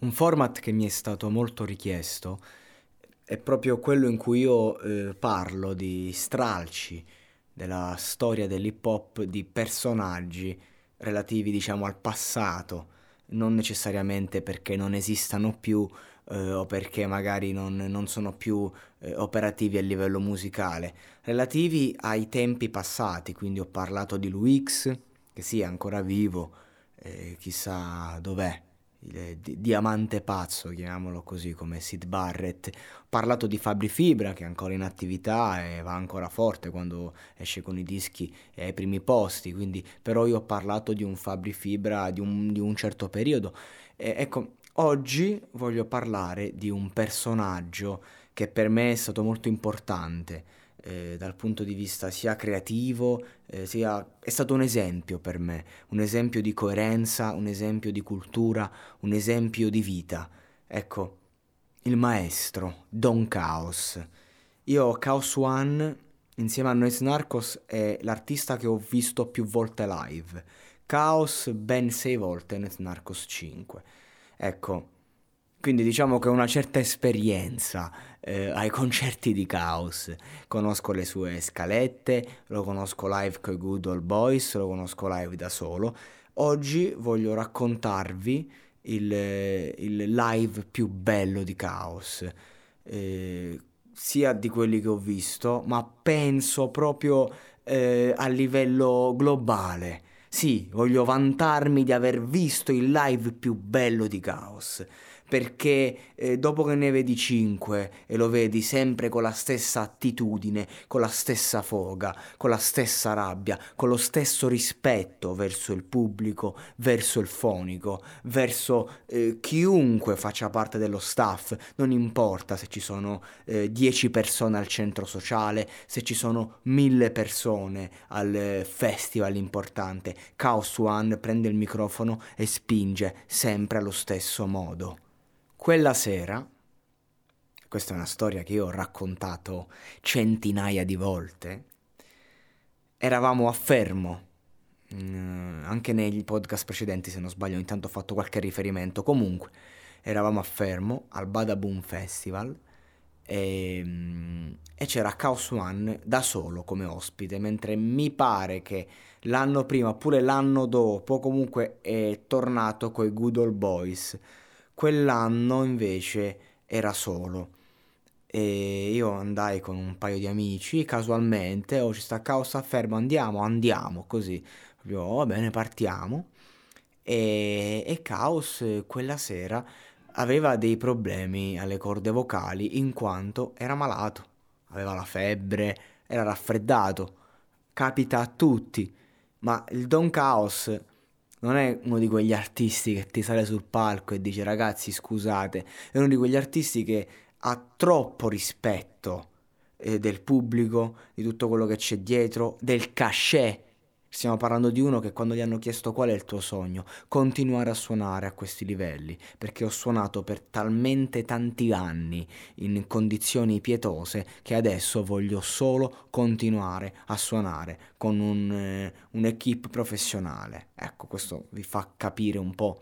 Un format che mi è stato molto richiesto è proprio quello in cui io eh, parlo di stralci della storia dell'hip hop, di personaggi relativi diciamo al passato, non necessariamente perché non esistano più eh, o perché magari non, non sono più eh, operativi a livello musicale, relativi ai tempi passati, quindi ho parlato di Luix, che sia ancora vivo, eh, chissà dov'è, il di- diamante pazzo, chiamiamolo così, come Sid Barrett. Ho parlato di Fabri Fibra, che è ancora in attività e va ancora forte quando esce con i dischi ai primi posti, quindi però io ho parlato di un Fabri Fibra di un, di un certo periodo. E, ecco, oggi voglio parlare di un personaggio che per me è stato molto importante. Eh, dal punto di vista sia creativo, eh, sia... è stato un esempio per me, un esempio di coerenza, un esempio di cultura, un esempio di vita. Ecco, il maestro, Don Chaos. Io Chaos One, insieme a Noise Narcos, è l'artista che ho visto più volte live. Chaos ben sei volte, Noise Narcos 5. Ecco, quindi diciamo che ho una certa esperienza eh, ai concerti di Chaos. Conosco le sue scalette, lo conosco live con i Good Old Boys, lo conosco live da solo. Oggi voglio raccontarvi il, il live più bello di Chaos, eh, sia di quelli che ho visto, ma penso proprio eh, a livello globale. Sì, voglio vantarmi di aver visto il live più bello di Chaos perché eh, dopo che ne vedi 5 e lo vedi sempre con la stessa attitudine, con la stessa foga, con la stessa rabbia, con lo stesso rispetto verso il pubblico, verso il fonico, verso eh, chiunque faccia parte dello staff, non importa se ci sono 10 eh, persone al centro sociale, se ci sono 1000 persone al festival importante, Chaos One prende il microfono e spinge sempre allo stesso modo. Quella sera, questa è una storia che io ho raccontato centinaia di volte, eravamo a Fermo, mm, anche nei podcast precedenti se non sbaglio ogni tanto ho fatto qualche riferimento, comunque eravamo a Fermo al Badaboom Festival e, mm, e c'era Chaos One da solo come ospite, mentre mi pare che l'anno prima oppure l'anno dopo comunque è tornato coi Good Old Boys Quell'anno invece era solo. E io andai con un paio di amici casualmente, oh ci sta caos a fermo, andiamo, andiamo, così, proprio oh, bene, partiamo. E, e Caos quella sera aveva dei problemi alle corde vocali in quanto era malato, aveva la febbre, era raffreddato, capita a tutti, ma il Don Caos non è uno di quegli artisti che ti sale sul palco e dice ragazzi scusate, è uno di quegli artisti che ha troppo rispetto eh, del pubblico, di tutto quello che c'è dietro, del cachet Stiamo parlando di uno che quando gli hanno chiesto qual è il tuo sogno, continuare a suonare a questi livelli, perché ho suonato per talmente tanti anni in condizioni pietose che adesso voglio solo continuare a suonare con un, eh, un'equipe professionale. Ecco, questo vi fa capire un po'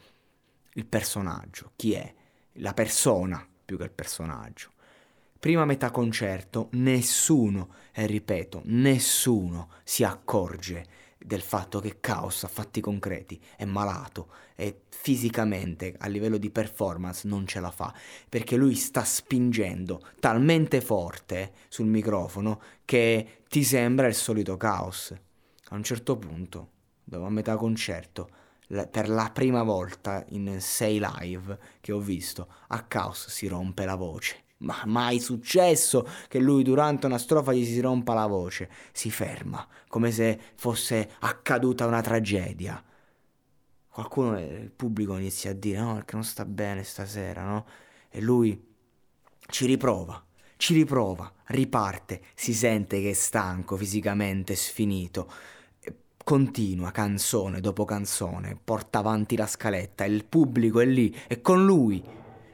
il personaggio, chi è, la persona più che il personaggio. Prima metà concerto, nessuno, e ripeto, nessuno si accorge del fatto che Chaos a fatti concreti è malato e fisicamente a livello di performance non ce la fa perché lui sta spingendo talmente forte sul microfono che ti sembra il solito Chaos. A un certo punto, dopo a metà concerto, per la prima volta in sei live che ho visto, a Chaos si rompe la voce ma mai successo che lui durante una strofa gli si rompa la voce. Si ferma, come se fosse accaduta una tragedia. Qualcuno nel pubblico inizia a dire no, perché non sta bene stasera, no? E lui ci riprova, ci riprova, riparte, si sente che è stanco, fisicamente sfinito. Continua canzone dopo canzone, porta avanti la scaletta, il pubblico è lì, è con lui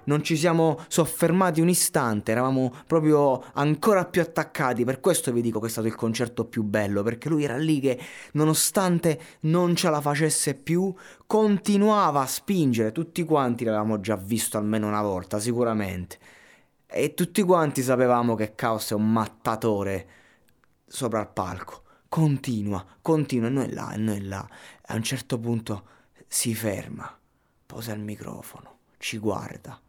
non ci siamo soffermati un istante, eravamo proprio ancora più attaccati, per questo vi dico che è stato il concerto più bello, perché lui era lì che nonostante non ce la facesse più, continuava a spingere, tutti quanti l'avevamo già visto almeno una volta, sicuramente, e tutti quanti sapevamo che Caos è un mattatore sopra il palco, continua, continua, e noi là, e noi là, a un certo punto si ferma, posa il microfono, ci guarda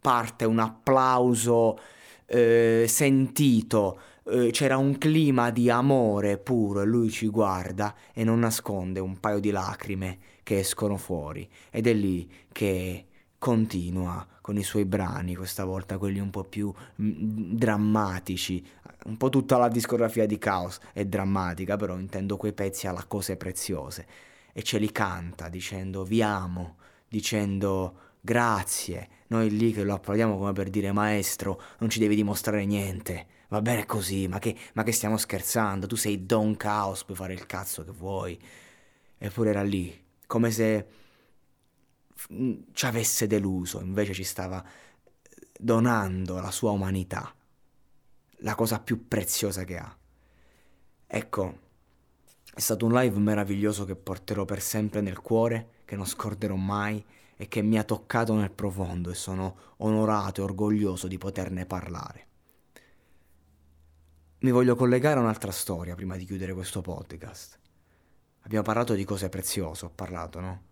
parte un applauso eh, sentito, eh, c'era un clima di amore puro e lui ci guarda e non nasconde un paio di lacrime che escono fuori ed è lì che continua con i suoi brani, questa volta quelli un po' più mm, drammatici. Un po' tutta la discografia di Chaos è drammatica, però intendo quei pezzi alla cose preziose. E ce li canta dicendo vi amo, dicendo grazie. Noi lì che lo applaudiamo come per dire maestro, non ci devi dimostrare niente. Va bene così, ma che, ma che stiamo scherzando? Tu sei Don Chaos, puoi fare il cazzo che vuoi. Eppure era lì, come se ci avesse deluso, invece ci stava donando la sua umanità, la cosa più preziosa che ha. Ecco, è stato un live meraviglioso che porterò per sempre nel cuore, che non scorderò mai e che mi ha toccato nel profondo e sono onorato e orgoglioso di poterne parlare. Mi voglio collegare a un'altra storia prima di chiudere questo podcast. Abbiamo parlato di cose preziose, ho parlato, no?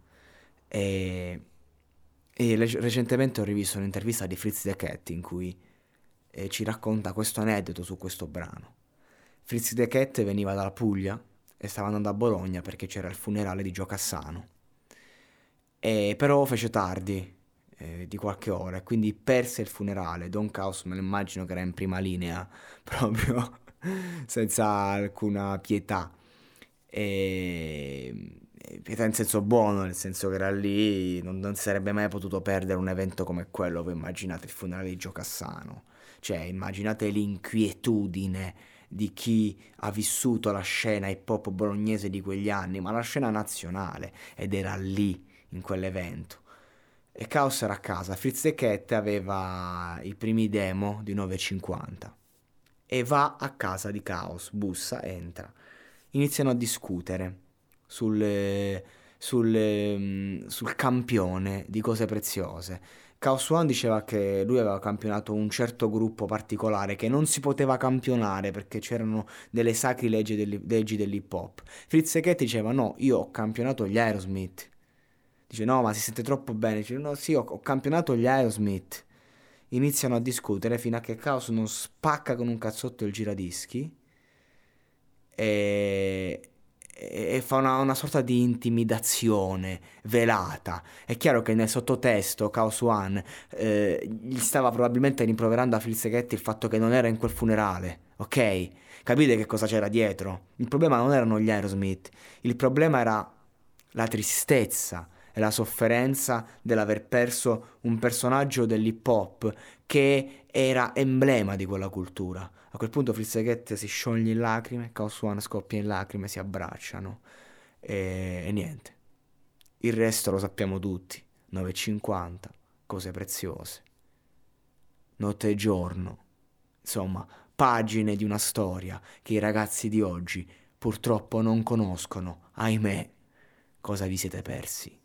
E, e le, recentemente ho rivisto un'intervista di Fritz the Cat in cui eh, ci racconta questo aneddoto su questo brano. Fritz the Cat veniva dalla Puglia e stava andando a Bologna perché c'era il funerale di Gio Cassano e però fece tardi eh, di qualche ora e quindi perse il funerale. Don Caos me lo immagino che era in prima linea, proprio senza alcuna pietà. E, pietà in senso buono, nel senso che era lì, non, non sarebbe mai potuto perdere un evento come quello. Voi immaginate il funerale di Gio Cassano, cioè immaginate l'inquietudine di chi ha vissuto la scena hip hop bolognese di quegli anni, ma la scena nazionale, ed era lì in quell'evento. E Chaos era a casa, Fritz the Cat aveva i primi demo di 9.50 e va a casa di Chaos, bussa, entra. Iniziano a discutere sul, sul, mm, sul campione di cose preziose. Chaos One diceva che lui aveva campionato un certo gruppo particolare che non si poteva campionare perché c'erano delle sacri leggi, dell'hip hop. Fritz the Cat diceva no, io ho campionato gli Aerosmith Dice no, ma si sente troppo bene. Dice no, sì, ho, ho campionato gli Aerosmith. Iniziano a discutere fino a che Chaos non spacca con un cazzotto il giradischi e, e fa una, una, sorta di intimidazione velata. È chiaro che nel sottotesto Chaos One eh, gli stava probabilmente rimproverando a Phil Seghetti il fatto che non era in quel funerale, ok? Capite che cosa c'era dietro? Il problema non erano gli Aerosmith, il problema era la tristezza e la sofferenza dell'aver perso un personaggio dell'hip hop che era emblema di quella cultura. A quel punto Frizzaghet si scioglie in lacrime, Chaos One scoppia in lacrime, si abbracciano e, e niente. Il resto lo sappiamo tutti, 9,50, cose preziose, notte e giorno, insomma, pagine di una storia che i ragazzi di oggi purtroppo non conoscono, ahimè, cosa vi siete persi.